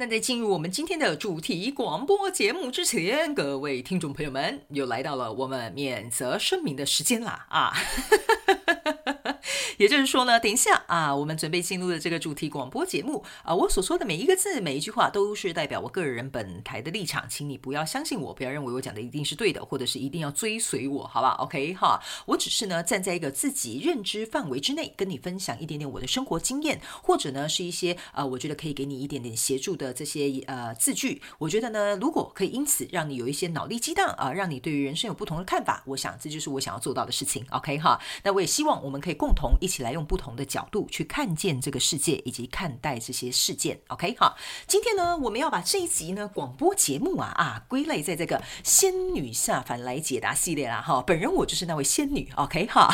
那在进入我们今天的主题广播节目之前，各位听众朋友们，又来到了我们免责声明的时间啦啊！也就是说呢，等一下啊，我们准备进入的这个主题广播节目啊，我所说的每一个字、每一句话都是代表我个人本台的立场，请你不要相信我，不要认为我讲的一定是对的，或者是一定要追随我，好吧？OK 哈，我只是呢站在一个自己认知范围之内，跟你分享一点点我的生活经验，或者呢是一些呃，我觉得可以给你一点点协助的这些呃字句。我觉得呢，如果可以因此让你有一些脑力激荡啊，让你对于人生有不同的看法，我想这就是我想要做到的事情。OK 哈，那我也希望我们可以共同一。一起来用不同的角度去看见这个世界，以及看待这些事件。OK，好，今天呢，我们要把这一集呢广播节目啊啊归类在这个仙女下凡来解答系列啦。哈，本人我就是那位仙女。OK，哈。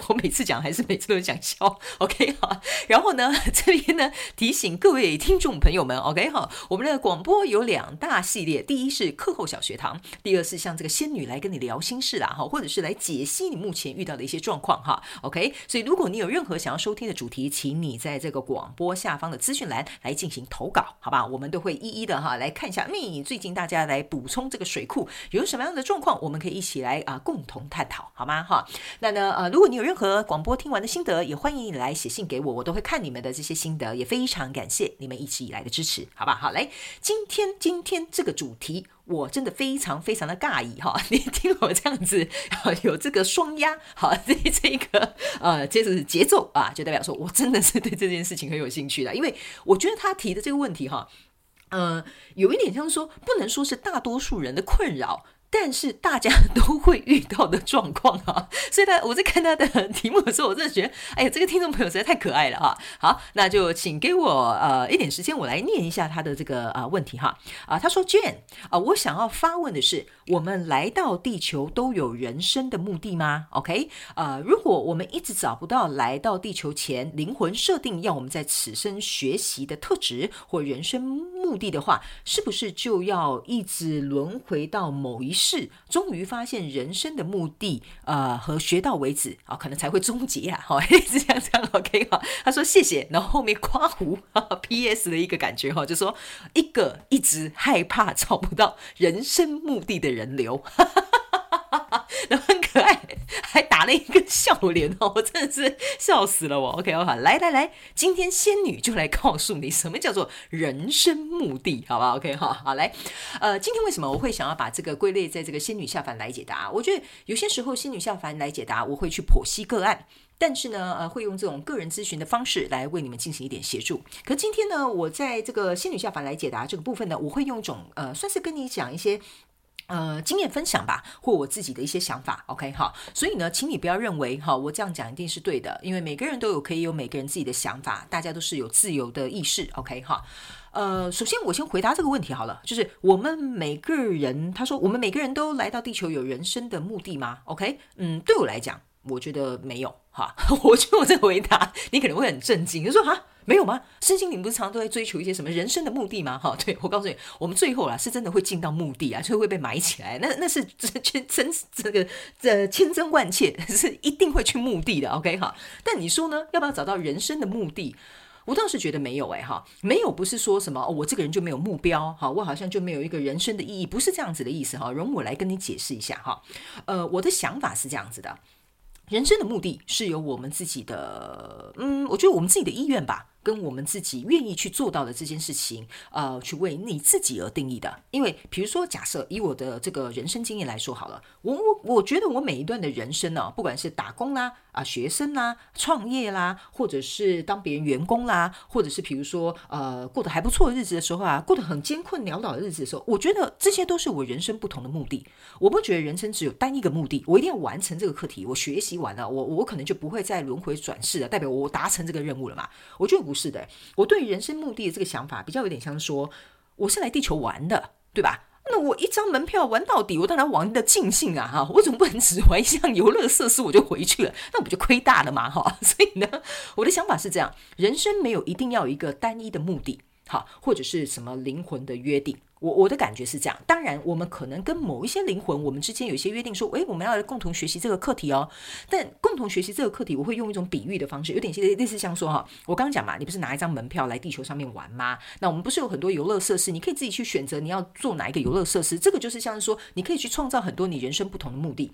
我每次讲还是每次都想笑，OK 哈。然后呢，这边呢提醒各位听众朋友们，OK 哈，我们的广播有两大系列，第一是课后小学堂，第二是像这个仙女来跟你聊心事啦，哈，或者是来解析你目前遇到的一些状况哈，OK。所以如果你有任何想要收听的主题，请你在这个广播下方的资讯栏来进行投稿，好吧？我们都会一一的哈来看一下。你最近大家来补充这个水库有什么样的状况，我们可以一起来啊共同探讨，好吗？哈，那呢呃，如果你有有任何广播听完的心得，也欢迎你来写信给我，我都会看你们的这些心得，也非常感谢你们一直以来的支持，好吧？好，来，今天今天这个主题，我真的非常非常的尬意哈！你听我这样子，有这个双压，好，这这个呃，接着节奏啊，就代表说我真的是对这件事情很有兴趣的，因为我觉得他提的这个问题哈，呃，有一点像说，不能说是大多数人的困扰。但是大家都会遇到的状况啊，所以他我在看他的题目的时候，我真的觉得，哎呀，这个听众朋友实在太可爱了哈。好，那就请给我呃一点时间，我来念一下他的这个啊问题哈。啊，他说，Jane 啊，我想要发问的是，我们来到地球都有人生的目的吗？OK，啊，如果我们一直找不到来到地球前灵魂设定要我们在此生学习的特质或人生目的的话，是不是就要一直轮回到某一？是，终于发现人生的目的，呃，和学到为止啊，可能才会终结啊，哈，一直这样这样，OK 哈。他说谢谢，然后后面夸胡 PS 的一个感觉哈，就说一个一直害怕找不到人生目的的人流。哈哈，还打了一个笑脸哦，我真的是笑死了我。OK，好，来来来，今天仙女就来告诉你什么叫做人生目的，好吧？OK，好好来，呃，今天为什么我会想要把这个归类在这个仙女下凡来解答？我觉得有些时候仙女下凡来解答，我会去剖析个案，但是呢，呃，会用这种个人咨询的方式来为你们进行一点协助。可今天呢，我在这个仙女下凡来解答这个部分呢，我会用一种呃，算是跟你讲一些。呃，经验分享吧，或我自己的一些想法，OK 哈。所以呢，请你不要认为哈，我这样讲一定是对的，因为每个人都有可以有每个人自己的想法，大家都是有自由的意识，OK 哈。呃，首先我先回答这个问题好了，就是我们每个人，他说我们每个人都来到地球有人生的目的吗？OK，嗯，对我来讲，我觉得没有哈。我觉得我这个回答你可能会很震惊，就说哈。没有吗？身心灵不是常常都在追求一些什么人生的目的吗？哈，对我告诉你，我们最后啊是真的会进到目的啊，就会被埋起来。那那是千真这个这千真万确，是一定会去墓地的。OK 哈，但你说呢？要不要找到人生的目的？我倒是觉得没有哎哈，没有不是说什么哦我这个人就没有目标哈，我好像就没有一个人生的意义，不是这样子的意思哈。容我来跟你解释一下哈。呃，我的想法是这样子的，人生的目的是由我们自己的，嗯，我觉得我们自己的意愿吧。跟我们自己愿意去做到的这件事情，呃，去为你自己而定义的。因为，比如说，假设以我的这个人生经验来说好了，我我我觉得我每一段的人生呢，不管是打工啦、啊学生啦、创业啦，或者是当别人员工啦，或者是比如说呃过得还不错的日子的时候啊，过得很艰困潦倒的日子的时候，我觉得这些都是我人生不同的目的。我不觉得人生只有单一个目的，我一定要完成这个课题，我学习完了，我我可能就不会再轮回转世了，代表我达成这个任务了嘛？我觉得。不是的，我对人生目的的这个想法比较有点像说，我是来地球玩的，对吧？那我一张门票玩到底，我当然玩的尽兴啊！哈，我总不能只玩一项游乐设施我就回去了，那我不就亏大了嘛！哈，所以呢，我的想法是这样：人生没有一定要有一个单一的目的，哈，或者是什么灵魂的约定。我我的感觉是这样，当然我们可能跟某一些灵魂，我们之间有一些约定，说，诶，我们要来共同学习这个课题哦。但共同学习这个课题，我会用一种比喻的方式，有点类类似像说哈，我刚刚讲嘛，你不是拿一张门票来地球上面玩吗？那我们不是有很多游乐设施，你可以自己去选择你要做哪一个游乐设施。这个就是像是说，你可以去创造很多你人生不同的目的。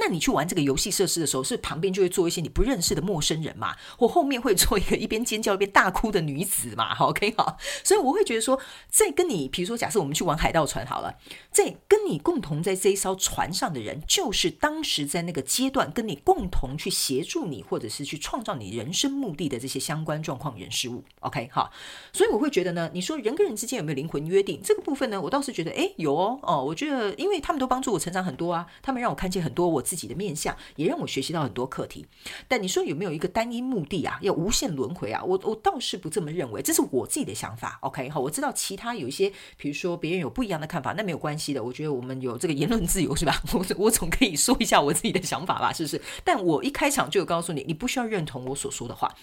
那你去玩这个游戏设施的时候，是旁边就会坐一些你不认识的陌生人嘛？或后面会坐一个一边尖叫一边大哭的女子嘛？OK 好，所以我会觉得说，在跟你，比如说假设我们去玩海盗船好了，在跟你共同在这一艘船上的人，就是当时在那个阶段跟你共同去协助你，或者是去创造你人生目的的这些相关状况人事物。OK 好，所以我会觉得呢，你说人跟人之间有没有灵魂约定这个部分呢？我倒是觉得，哎，有哦哦，我觉得因为他们都帮助我成长很多啊，他们让我看见很多我。自己的面相也让我学习到很多课题，但你说有没有一个单一目的啊？要无限轮回啊？我我倒是不这么认为，这是我自己的想法。OK 好，我知道其他有一些，比如说别人有不一样的看法，那没有关系的。我觉得我们有这个言论自由，是吧？我我总可以说一下我自己的想法吧，是不是？但我一开场就有告诉你，你不需要认同我所说的话，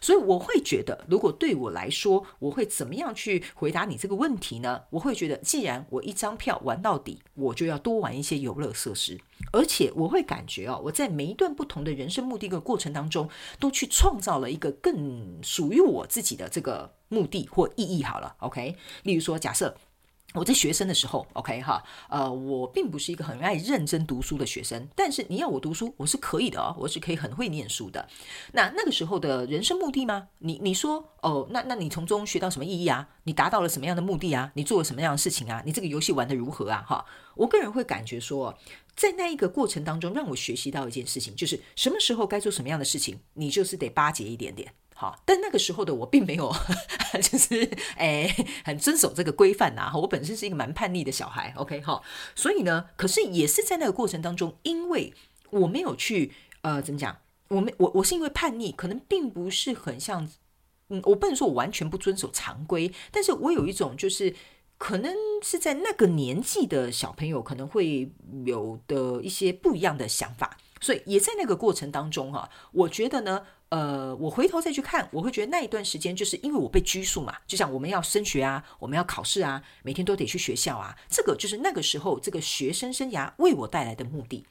所以我会觉得，如果对我来说，我会怎么样去回答你这个问题呢？我会觉得，既然我一张票玩到底，我就要多玩一些游乐设施。而且我会感觉哦，我在每一段不同的人生目的的过程当中，都去创造了一个更属于我自己的这个目的或意义。好了，OK。例如说，假设。我在学生的时候，OK 哈，呃，我并不是一个很爱认真读书的学生，但是你要我读书，我是可以的哦，我是可以很会念书的。那那个时候的人生目的吗？你你说哦，那那你从中学到什么意义啊？你达到了什么样的目的啊？你做了什么样的事情啊？你这个游戏玩的如何啊？哈，我个人会感觉说，在那一个过程当中，让我学习到一件事情，就是什么时候该做什么样的事情，你就是得巴结一点点。好，但那个时候的我并没有，就是诶，很遵守这个规范呐。我本身是一个蛮叛逆的小孩，OK 哈。所以呢，可是也是在那个过程当中，因为我没有去呃，怎么讲？我没我我是因为叛逆，可能并不是很像，嗯，我不能说我完全不遵守常规，但是我有一种就是可能是在那个年纪的小朋友可能会有的一些不一样的想法，所以也在那个过程当中哈，我觉得呢。呃，我回头再去看，我会觉得那一段时间就是因为我被拘束嘛，就像我们要升学啊，我们要考试啊，每天都得去学校啊，这个就是那个时候这个学生生涯为我带来的目的。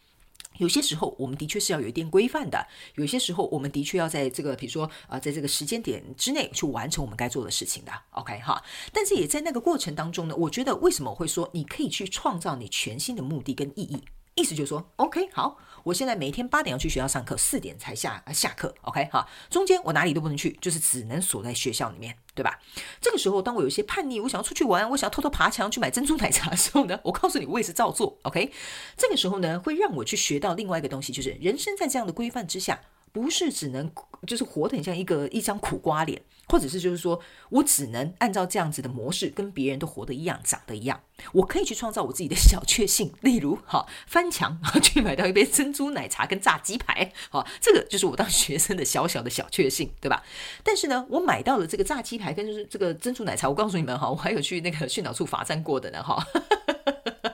有些时候我们的确是要有一定规范的，有些时候我们的确要在这个比如说啊，在这个时间点之内去完成我们该做的事情的。OK 哈，但是也在那个过程当中呢，我觉得为什么我会说你可以去创造你全新的目的跟意义？意思就是说，OK，好，我现在每天八点要去学校上课，四点才下下课，OK，哈，中间我哪里都不能去，就是只能锁在学校里面，对吧？这个时候，当我有一些叛逆，我想要出去玩，我想要偷偷爬墙去买珍珠奶茶的时候呢，我告诉你，我也是照做，OK。这个时候呢，会让我去学到另外一个东西，就是人生在这样的规范之下。不是只能就是活得很像一个一张苦瓜脸，或者是就是说我只能按照这样子的模式跟别人都活得一样，长得一样。我可以去创造我自己的小确幸，例如 哈翻墙 去买到一杯珍珠奶茶跟炸鸡排，好，这个就是我当学生的小小的小确幸，对吧？但是呢，我买到了这个炸鸡排跟就是这个珍珠奶茶，我告诉你们哈，我还有去那个训导处罚站过的呢哈。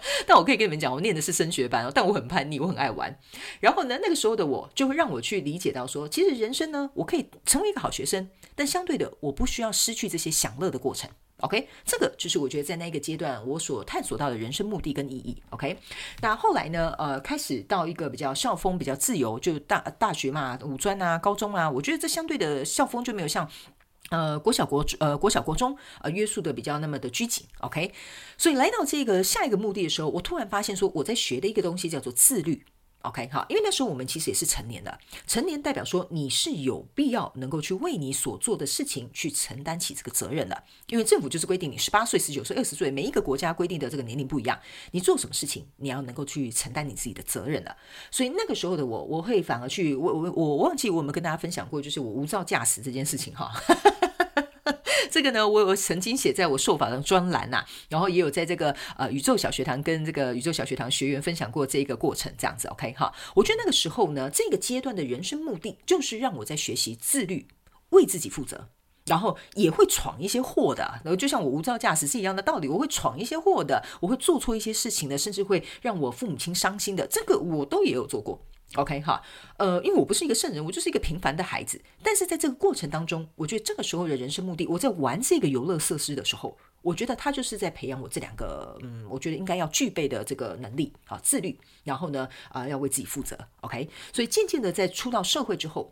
但我可以跟你们讲，我念的是升学班哦，但我很叛逆，我很爱玩。然后呢，那个时候的我就会让我去理解到说，其实人生呢，我可以成为一个好学生，但相对的，我不需要失去这些享乐的过程。OK，这个就是我觉得在那个阶段我所探索到的人生目的跟意义。OK，那后来呢，呃，开始到一个比较校风比较自由，就大大学嘛，五专啊，高中啊，我觉得这相对的校风就没有像。呃，国小国呃国小国中呃约束的比较那么的拘谨，OK，所以来到这个下一个目的的时候，我突然发现说我在学的一个东西叫做自律，OK，好，因为那时候我们其实也是成年的，成年代表说你是有必要能够去为你所做的事情去承担起这个责任的，因为政府就是规定你十八岁、十九岁、二十岁，每一个国家规定的这个年龄不一样，你做什么事情你要能够去承担你自己的责任的，所以那个时候的我，我会反而去我我我忘记我们跟大家分享过，就是我无照驾驶这件事情哈。这个呢，我有曾经写在我受访的专栏呐，然后也有在这个呃宇宙小学堂跟这个宇宙小学堂学员分享过这个过程，这样子，OK 哈。我觉得那个时候呢，这个阶段的人生目的就是让我在学习自律，为自己负责。然后也会闯一些祸的，然后就像我无照驾驶是一样的道理，我会闯一些祸的，我会做错一些事情的，甚至会让我父母亲伤心的，这个我都也有做过。OK 哈，呃，因为我不是一个圣人，我就是一个平凡的孩子。但是在这个过程当中，我觉得这个时候的人生目的，我在玩这个游乐设施的时候，我觉得他就是在培养我这两个，嗯，我觉得应该要具备的这个能力啊，自律，然后呢，啊，要为自己负责。OK，所以渐渐的在出到社会之后。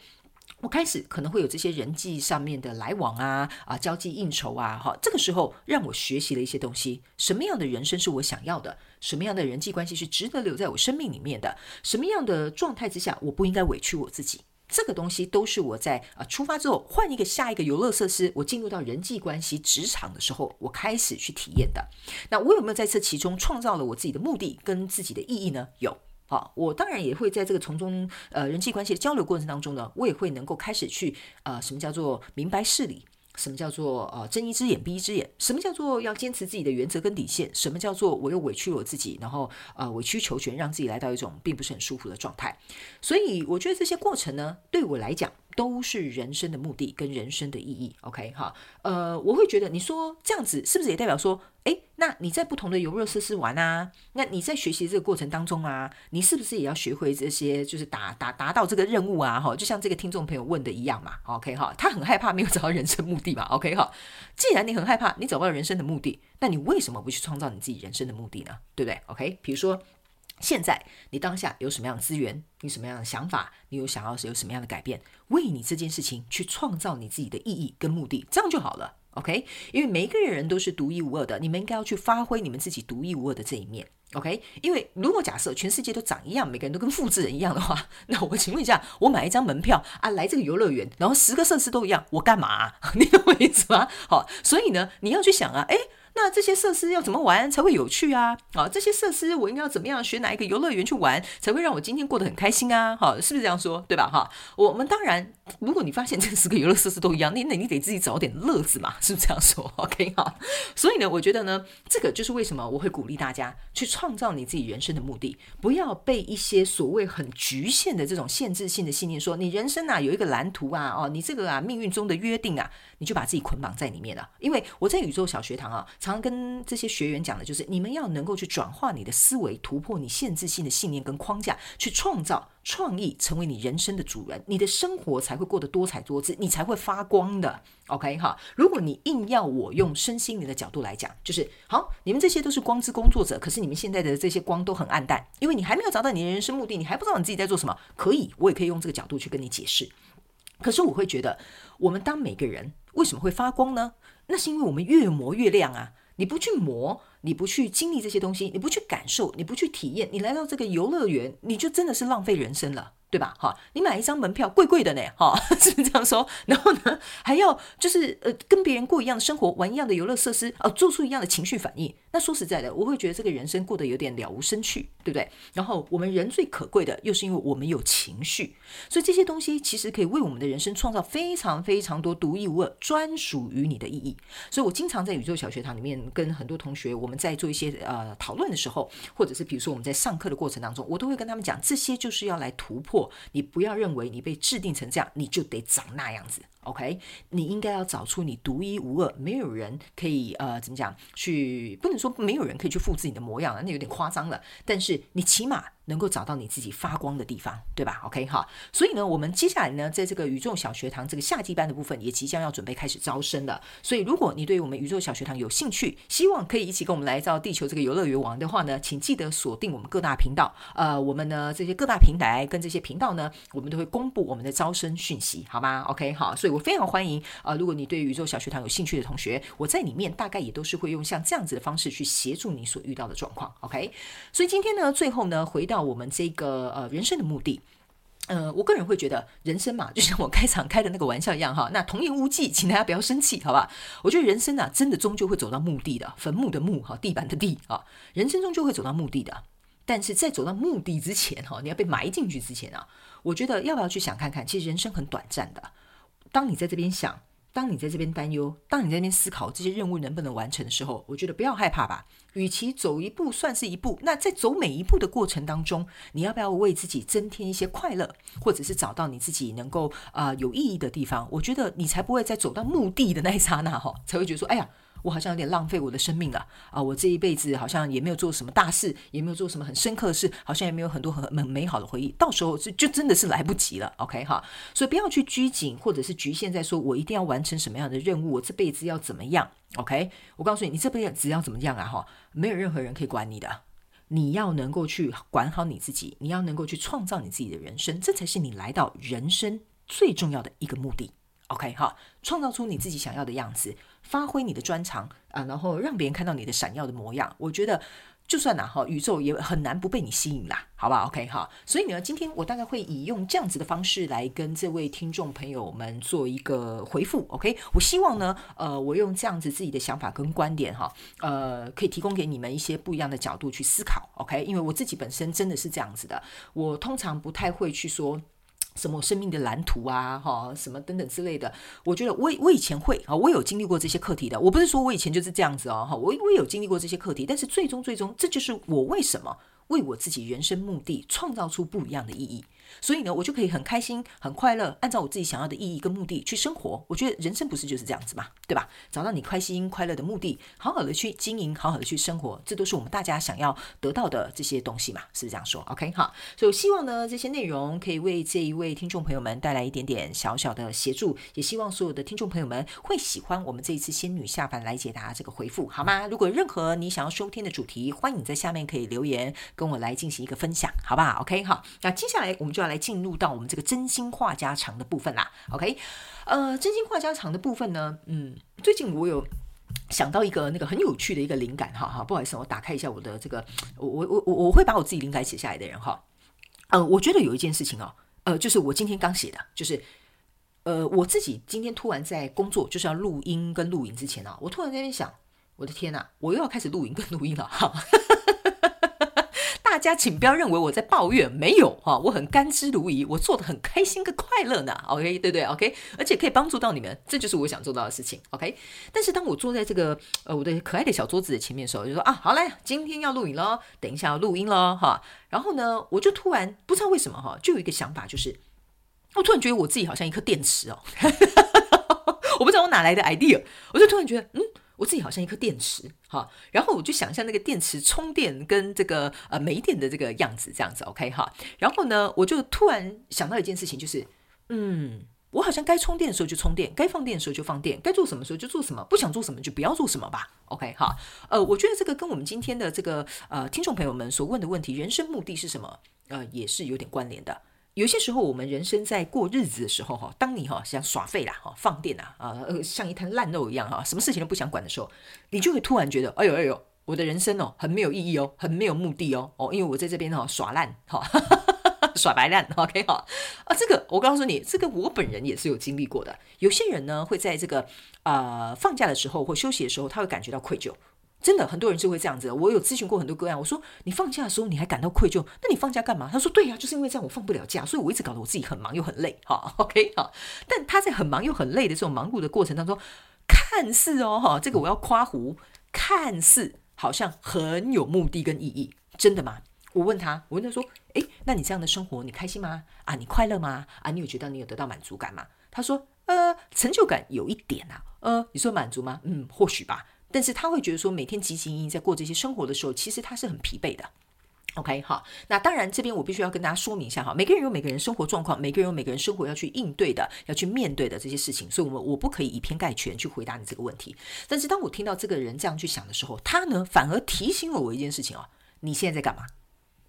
我开始可能会有这些人际上面的来往啊啊，交际应酬啊，哈，这个时候让我学习了一些东西。什么样的人生是我想要的？什么样的人际关系是值得留在我生命里面的？什么样的状态之下我不应该委屈我自己？这个东西都是我在啊出发之后换一个下一个游乐设施，我进入到人际关系职场的时候，我开始去体验的。那我有没有在这其中创造了我自己的目的跟自己的意义呢？有。好，我当然也会在这个从中呃人际关系的交流过程当中呢，我也会能够开始去呃什么叫做明白事理，什么叫做呃睁一只眼闭一只眼，什么叫做要坚持自己的原则跟底线，什么叫做我又委屈了我自己，然后呃委曲求全，让自己来到一种并不是很舒服的状态。所以我觉得这些过程呢，对我来讲都是人生的目的跟人生的意义。OK 哈，呃，我会觉得你说这样子是不是也代表说？诶，那你在不同的游乐设施玩啊？那你在学习这个过程当中啊，你是不是也要学会这些，就是达达达到这个任务啊？哈，就像这个听众朋友问的一样嘛。OK 哈，他很害怕没有找到人生目的嘛。OK 哈，既然你很害怕你找不到人生的目的，那你为什么不去创造你自己人生的目的呢？对不对？OK，比如说现在你当下有什么样的资源，你什么样的想法，你有想要是有什么样的改变，为你这件事情去创造你自己的意义跟目的，这样就好了。OK，因为每一个人都是独一无二的，你们应该要去发挥你们自己独一无二的这一面。OK，因为如果假设全世界都长一样，每个人都跟复制人一样的话，那我请问一下，我买一张门票啊，来这个游乐园，然后十个设施都一样，我干嘛？你懂我意思吗？好，所以呢，你要去想啊，诶。那这些设施要怎么玩才会有趣啊？啊，这些设施我应该要怎么样选哪一个游乐园去玩才会让我今天过得很开心啊？好，是不是这样说？对吧？哈，我们当然，如果你发现这十个游乐设施都一样，那那你得自己找点乐子嘛，是不是这样说？OK 哈，所以呢，我觉得呢，这个就是为什么我会鼓励大家去创造你自己人生的目的，不要被一些所谓很局限的这种限制性的信念说你人生啊有一个蓝图啊，哦，你这个啊命运中的约定啊，你就把自己捆绑在里面了。因为我在宇宙小学堂啊。常跟这些学员讲的就是，你们要能够去转化你的思维，突破你限制性的信念跟框架，去创造创意，成为你人生的主人，你的生活才会过得多彩多姿，你才会发光的。OK 哈，如果你硬要我用身心灵的角度来讲，就是好，你们这些都是光之工作者，可是你们现在的这些光都很暗淡，因为你还没有找到你的人生目的，你还不知道你自己在做什么。可以，我也可以用这个角度去跟你解释。可是我会觉得，我们当每个人为什么会发光呢？那是因为我们越磨越亮啊！你不去磨，你不去经历这些东西，你不去感受，你不去体验，你来到这个游乐园，你就真的是浪费人生了。对吧？哈，你买一张门票贵贵的呢，哈，是不是这样说？然后呢，还要就是呃，跟别人过一样的生活，玩一样的游乐设施，啊，做出一样的情绪反应。那说实在的，我会觉得这个人生过得有点了无生趣，对不对？然后我们人最可贵的，又是因为我们有情绪，所以这些东西其实可以为我们的人生创造非常非常多独一无二、专属于你的意义。所以我经常在宇宙小学堂里面跟很多同学，我们在做一些呃讨论的时候，或者是比如说我们在上课的过程当中，我都会跟他们讲，这些就是要来突破。你不要认为你被制定成这样，你就得长那样子。OK，你应该要找出你独一无二，没有人可以呃怎么讲去，不能说没有人可以去复制你的模样啊，那有点夸张了。但是你起码能够找到你自己发光的地方，对吧？OK 哈，所以呢，我们接下来呢，在这个宇宙小学堂这个夏季班的部分，也即将要准备开始招生了。所以如果你对我们宇宙小学堂有兴趣，希望可以一起跟我们来到地球这个游乐园玩的话呢，请记得锁定我们各大频道。呃，我们呢这些各大平台跟这些频道呢，我们都会公布我们的招生讯息，好吗？OK 好，所以我非常欢迎啊！如果你对宇宙小学堂有兴趣的同学，我在里面大概也都是会用像这样子的方式去协助你所遇到的状况。OK，所以今天呢，最后呢，回到我们这个呃人生的目的，呃，我个人会觉得人生嘛，就像我开场开的那个玩笑一样哈。那童言无忌，请大家不要生气，好吧？我觉得人生啊，真的终究会走到墓地的，坟墓的墓哈，地板的地啊，人生终究会走到墓地的。但是在走到墓地之前哈，你要被埋进去之前啊，我觉得要不要去想看看，其实人生很短暂的。当你在这边想，当你在这边担忧，当你在那边思考这些任务能不能完成的时候，我觉得不要害怕吧。与其走一步算是一步，那在走每一步的过程当中，你要不要为自己增添一些快乐，或者是找到你自己能够啊有意义的地方？我觉得你才不会在走到目的的那一刹那哈，才会觉得说，哎呀。我好像有点浪费我的生命了啊！我这一辈子好像也没有做什么大事，也没有做什么很深刻的事，好像也没有很多很很美好的回忆。到时候就就真的是来不及了。OK 哈，所以不要去拘谨或者是局限在说我一定要完成什么样的任务，我这辈子要怎么样？OK，我告诉你，你这辈子要怎么样啊？哈，没有任何人可以管你的。你要能够去管好你自己，你要能够去创造你自己的人生，这才是你来到人生最重要的一个目的。OK 哈，创造出你自己想要的样子，发挥你的专长啊，然后让别人看到你的闪耀的模样。我觉得，就算呐哈，宇宙也很难不被你吸引啦，好不好？OK 哈，所以呢，今天我大概会以用这样子的方式来跟这位听众朋友们做一个回复。OK，我希望呢，呃，我用这样子自己的想法跟观点哈，呃，可以提供给你们一些不一样的角度去思考。OK，因为我自己本身真的是这样子的，我通常不太会去说。什么生命的蓝图啊，哈，什么等等之类的，我觉得我我以前会啊，我有经历过这些课题的。我不是说我以前就是这样子哦，哈，我我有经历过这些课题，但是最终最终，这就是我为什么为我自己人生目的创造出不一样的意义。所以呢，我就可以很开心、很快乐，按照我自己想要的意义跟目的去生活。我觉得人生不是就是这样子嘛，对吧？找到你开心快乐的目的，好好的去经营，好好的去生活，这都是我们大家想要得到的这些东西嘛，是不是这样说？OK，好。所以希望呢，这些内容可以为这一位听众朋友们带来一点点小小的协助，也希望所有的听众朋友们会喜欢我们这一次仙女下凡来解答这个回复，好吗？如果任何你想要收听的主题，欢迎你在下面可以留言跟我来进行一个分享，好不好？OK，好。那接下来我们就要来进入到我们这个真心话家常的部分啦，OK，呃，真心话家常的部分呢，嗯，最近我有想到一个那个很有趣的一个灵感，哈哈，不好意思，我打开一下我的这个，我我我我会把我自己灵感写下来的人哈，呃，我觉得有一件事情哦，呃，就是我今天刚写的，就是呃，我自己今天突然在工作就是要录音跟录影之前啊，我突然在那边想，我的天呐，我又要开始录音跟录音了哈。大家请不要认为我在抱怨，没有哈，我很甘之如饴，我做的很开心跟快乐呢。OK，对对？OK，而且可以帮助到你们，这就是我想做到的事情。OK，但是当我坐在这个呃我的可爱的小桌子的前面的时候，就说啊，好嘞，今天要录影喽，等一下要录音喽，哈。然后呢，我就突然不知道为什么哈，就有一个想法，就是我突然觉得我自己好像一颗电池哦，我不知道我哪来的 idea，我就突然觉得嗯。我自己好像一颗电池，哈，然后我就想象那个电池充电跟这个呃没电的这个样子，这样子，OK 哈。然后呢，我就突然想到一件事情，就是，嗯，我好像该充电的时候就充电，该放电的时候就放电，该做什么时候就做什么，不想做什么就不要做什么吧，OK 哈。呃，我觉得这个跟我们今天的这个呃听众朋友们所问的问题，人生目的是什么，呃，也是有点关联的。有些时候，我们人生在过日子的时候，哈，当你哈想耍废啦，哈，放电啦，啊，像一滩烂肉一样，哈，什么事情都不想管的时候，你就会突然觉得，哎呦哎呦，我的人生哦，很没有意义哦，很没有目的哦，哦，因为我在这边哈耍烂，哈，耍白烂，OK 哈，啊，这个我告诉你，这个我本人也是有经历过的。有些人呢，会在这个呃放假的时候或休息的时候，他会感觉到愧疚。真的很多人就会这样子，我有咨询过很多个案。我说你放假的时候你还感到愧疚，那你放假干嘛？他说对呀，就是因为这样我放不了假，所以我一直搞得我自己很忙又很累。哈，OK 哈。但他在很忙又很累的这种忙碌的过程当中，看似哦哈，这个我要夸胡，看似好像很有目的跟意义，真的吗？我问他，我问他说，诶，那你这样的生活你开心吗？啊，你快乐吗？啊，你有觉得你有得到满足感吗？他说，呃，成就感有一点啊，呃，你说满足吗？嗯，或许吧。但是他会觉得说，每天汲汲营营在过这些生活的时候，其实他是很疲惫的。OK，好，那当然这边我必须要跟大家说明一下哈，每个人有每个人生活状况，每个人有每个人生活要去应对的、要去面对的这些事情，所以，我们我不可以以偏概全去回答你这个问题。但是当我听到这个人这样去想的时候，他呢反而提醒了我一件事情哦，你现在在干嘛？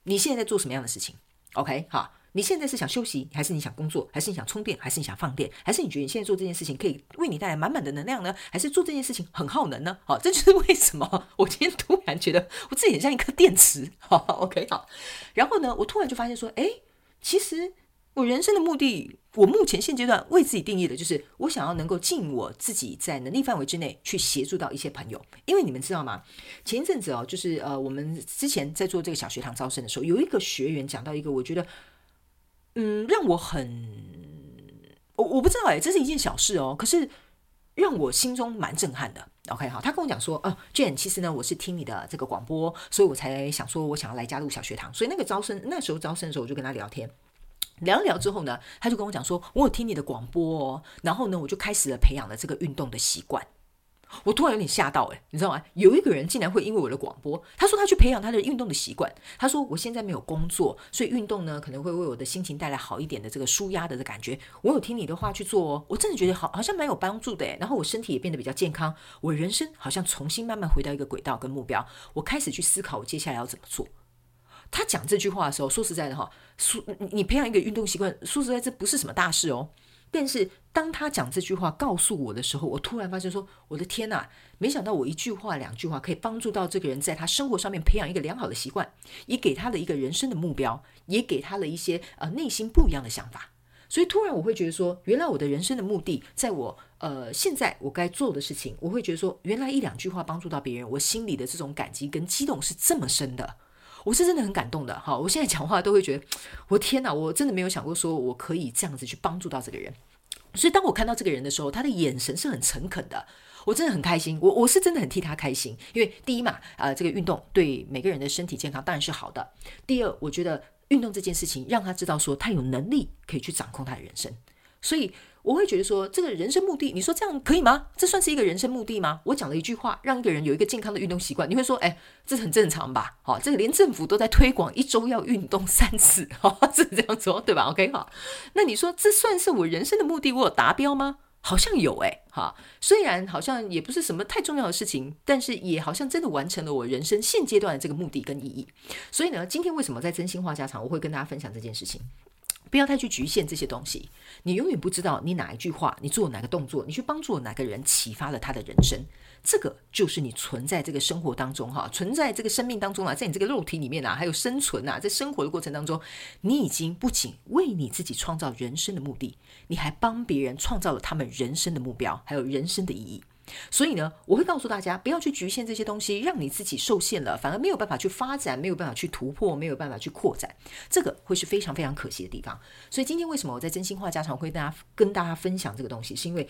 你现在在做什么样的事情？OK，好。你现在是想休息，还是你想工作，还是你想充电，还是你想放电，还是你觉得你现在做这件事情可以为你带来满满的能量呢？还是做这件事情很耗能呢？好，这就是为什么我今天突然觉得我自己很像一颗电池。好，OK，好。然后呢，我突然就发现说，哎，其实我人生的目的，我目前现阶段为自己定义的就是，我想要能够尽我自己在能力范围之内去协助到一些朋友。因为你们知道吗？前一阵子哦，就是呃，我们之前在做这个小学堂招生的时候，有一个学员讲到一个，我觉得。嗯，让我很，我我不知道哎，这是一件小事哦。可是让我心中蛮震撼的。OK，好，他跟我讲说，呃，Jane，其实呢，我是听你的这个广播，所以我才想说，我想要来加入小学堂。所以那个招生，那时候招生的时候，我就跟他聊天，聊一聊之后呢，他就跟我讲说，我有听你的广播哦，然后呢，我就开始了培养了这个运动的习惯。我突然有点吓到，诶，你知道吗？有一个人竟然会因为我的广播，他说他去培养他的运动的习惯。他说我现在没有工作，所以运动呢可能会为我的心情带来好一点的这个舒压的的感觉。我有听你的话去做哦，我真的觉得好好像蛮有帮助的诶。然后我身体也变得比较健康，我人生好像重新慢慢回到一个轨道跟目标。我开始去思考我接下来要怎么做。他讲这句话的时候，说实在的哈，说你培养一个运动习惯，说实在这不是什么大事哦。但是当他讲这句话告诉我的时候，我突然发现说：“我的天哪！没想到我一句话、两句话可以帮助到这个人在他生活上面培养一个良好的习惯，也给他的一个人生的目标，也给他了一些呃内心不一样的想法。所以突然我会觉得说，原来我的人生的目的，在我呃现在我该做的事情，我会觉得说，原来一两句话帮助到别人，我心里的这种感激跟激动是这么深的。”我是真的很感动的，哈！我现在讲话都会觉得，我天哪，我真的没有想过说我可以这样子去帮助到这个人。所以当我看到这个人的时候，他的眼神是很诚恳的，我真的很开心。我我是真的很替他开心，因为第一嘛，呃，这个运动对每个人的身体健康当然是好的。第二，我觉得运动这件事情让他知道说他有能力可以去掌控他的人生，所以。我会觉得说，这个人生目的，你说这样可以吗？这算是一个人生目的吗？我讲了一句话，让一个人有一个健康的运动习惯，你会说，哎，这很正常吧？好，这个连政府都在推广，一周要运动三次，好，是这样说，对吧？OK，好，那你说这算是我人生的目的，我有达标吗？好像有，哎，哈，虽然好像也不是什么太重要的事情，但是也好像真的完成了我人生现阶段的这个目的跟意义。所以呢，今天为什么在真心话家常，我会跟大家分享这件事情？不要太去局限这些东西，你永远不知道你哪一句话，你做哪个动作，你去帮助哪个人，启发了他的人生。这个就是你存在这个生活当中，哈，存在这个生命当中啊，在你这个肉体里面啊，还有生存啊，在生活的过程当中，你已经不仅为你自己创造人生的目的，你还帮别人创造了他们人生的目标，还有人生的意义。所以呢，我会告诉大家，不要去局限这些东西，让你自己受限了，反而没有办法去发展，没有办法去突破，没有办法去扩展，这个会是非常非常可惜的地方。所以今天为什么我在真心话家常会大家跟大家分享这个东西，是因为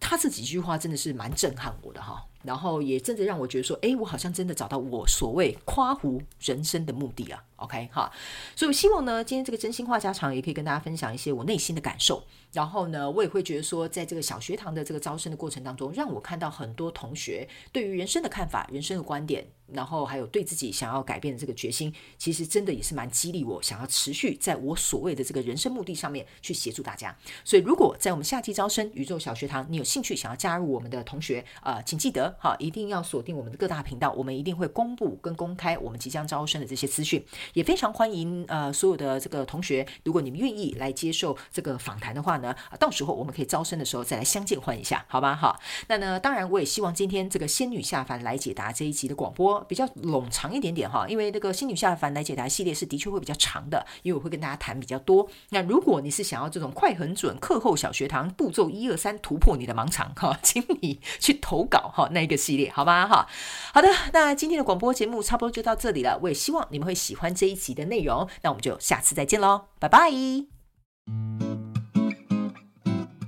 他这几句话真的是蛮震撼我的哈。然后也真的让我觉得说，哎，我好像真的找到我所谓夸胡人生的目的啊。OK 哈，所以我希望呢，今天这个真心话家常也可以跟大家分享一些我内心的感受。然后呢，我也会觉得说，在这个小学堂的这个招生的过程当中，让我看到很多同学对于人生的看法、人生的观点，然后还有对自己想要改变的这个决心，其实真的也是蛮激励我，想要持续在我所谓的这个人生目的上面去协助大家。所以，如果在我们夏季招生宇宙小学堂，你有兴趣想要加入我们的同学啊，请记得哈，一定要锁定我们的各大频道，我们一定会公布跟公开我们即将招生的这些资讯。也非常欢迎呃所有的这个同学，如果你们愿意来接受这个访谈的话呢，到时候我们可以招生的时候再来相见欢一下，好吗？好，那呢，当然我也希望今天这个仙女下凡来解答这一集的广播比较冗长一点点哈，因为那个仙女下凡来解答系列是的确会比较长的，因为我会跟大家谈比较多。那如果你是想要这种快很准课后小学堂步骤一二三突破你的盲肠哈，请你去投稿哈那一个系列，好吗？哈，好的，那今天的广播节目差不多就到这里了，我也希望你们会喜欢这一集的内容，那我们就下次再见喽，拜拜。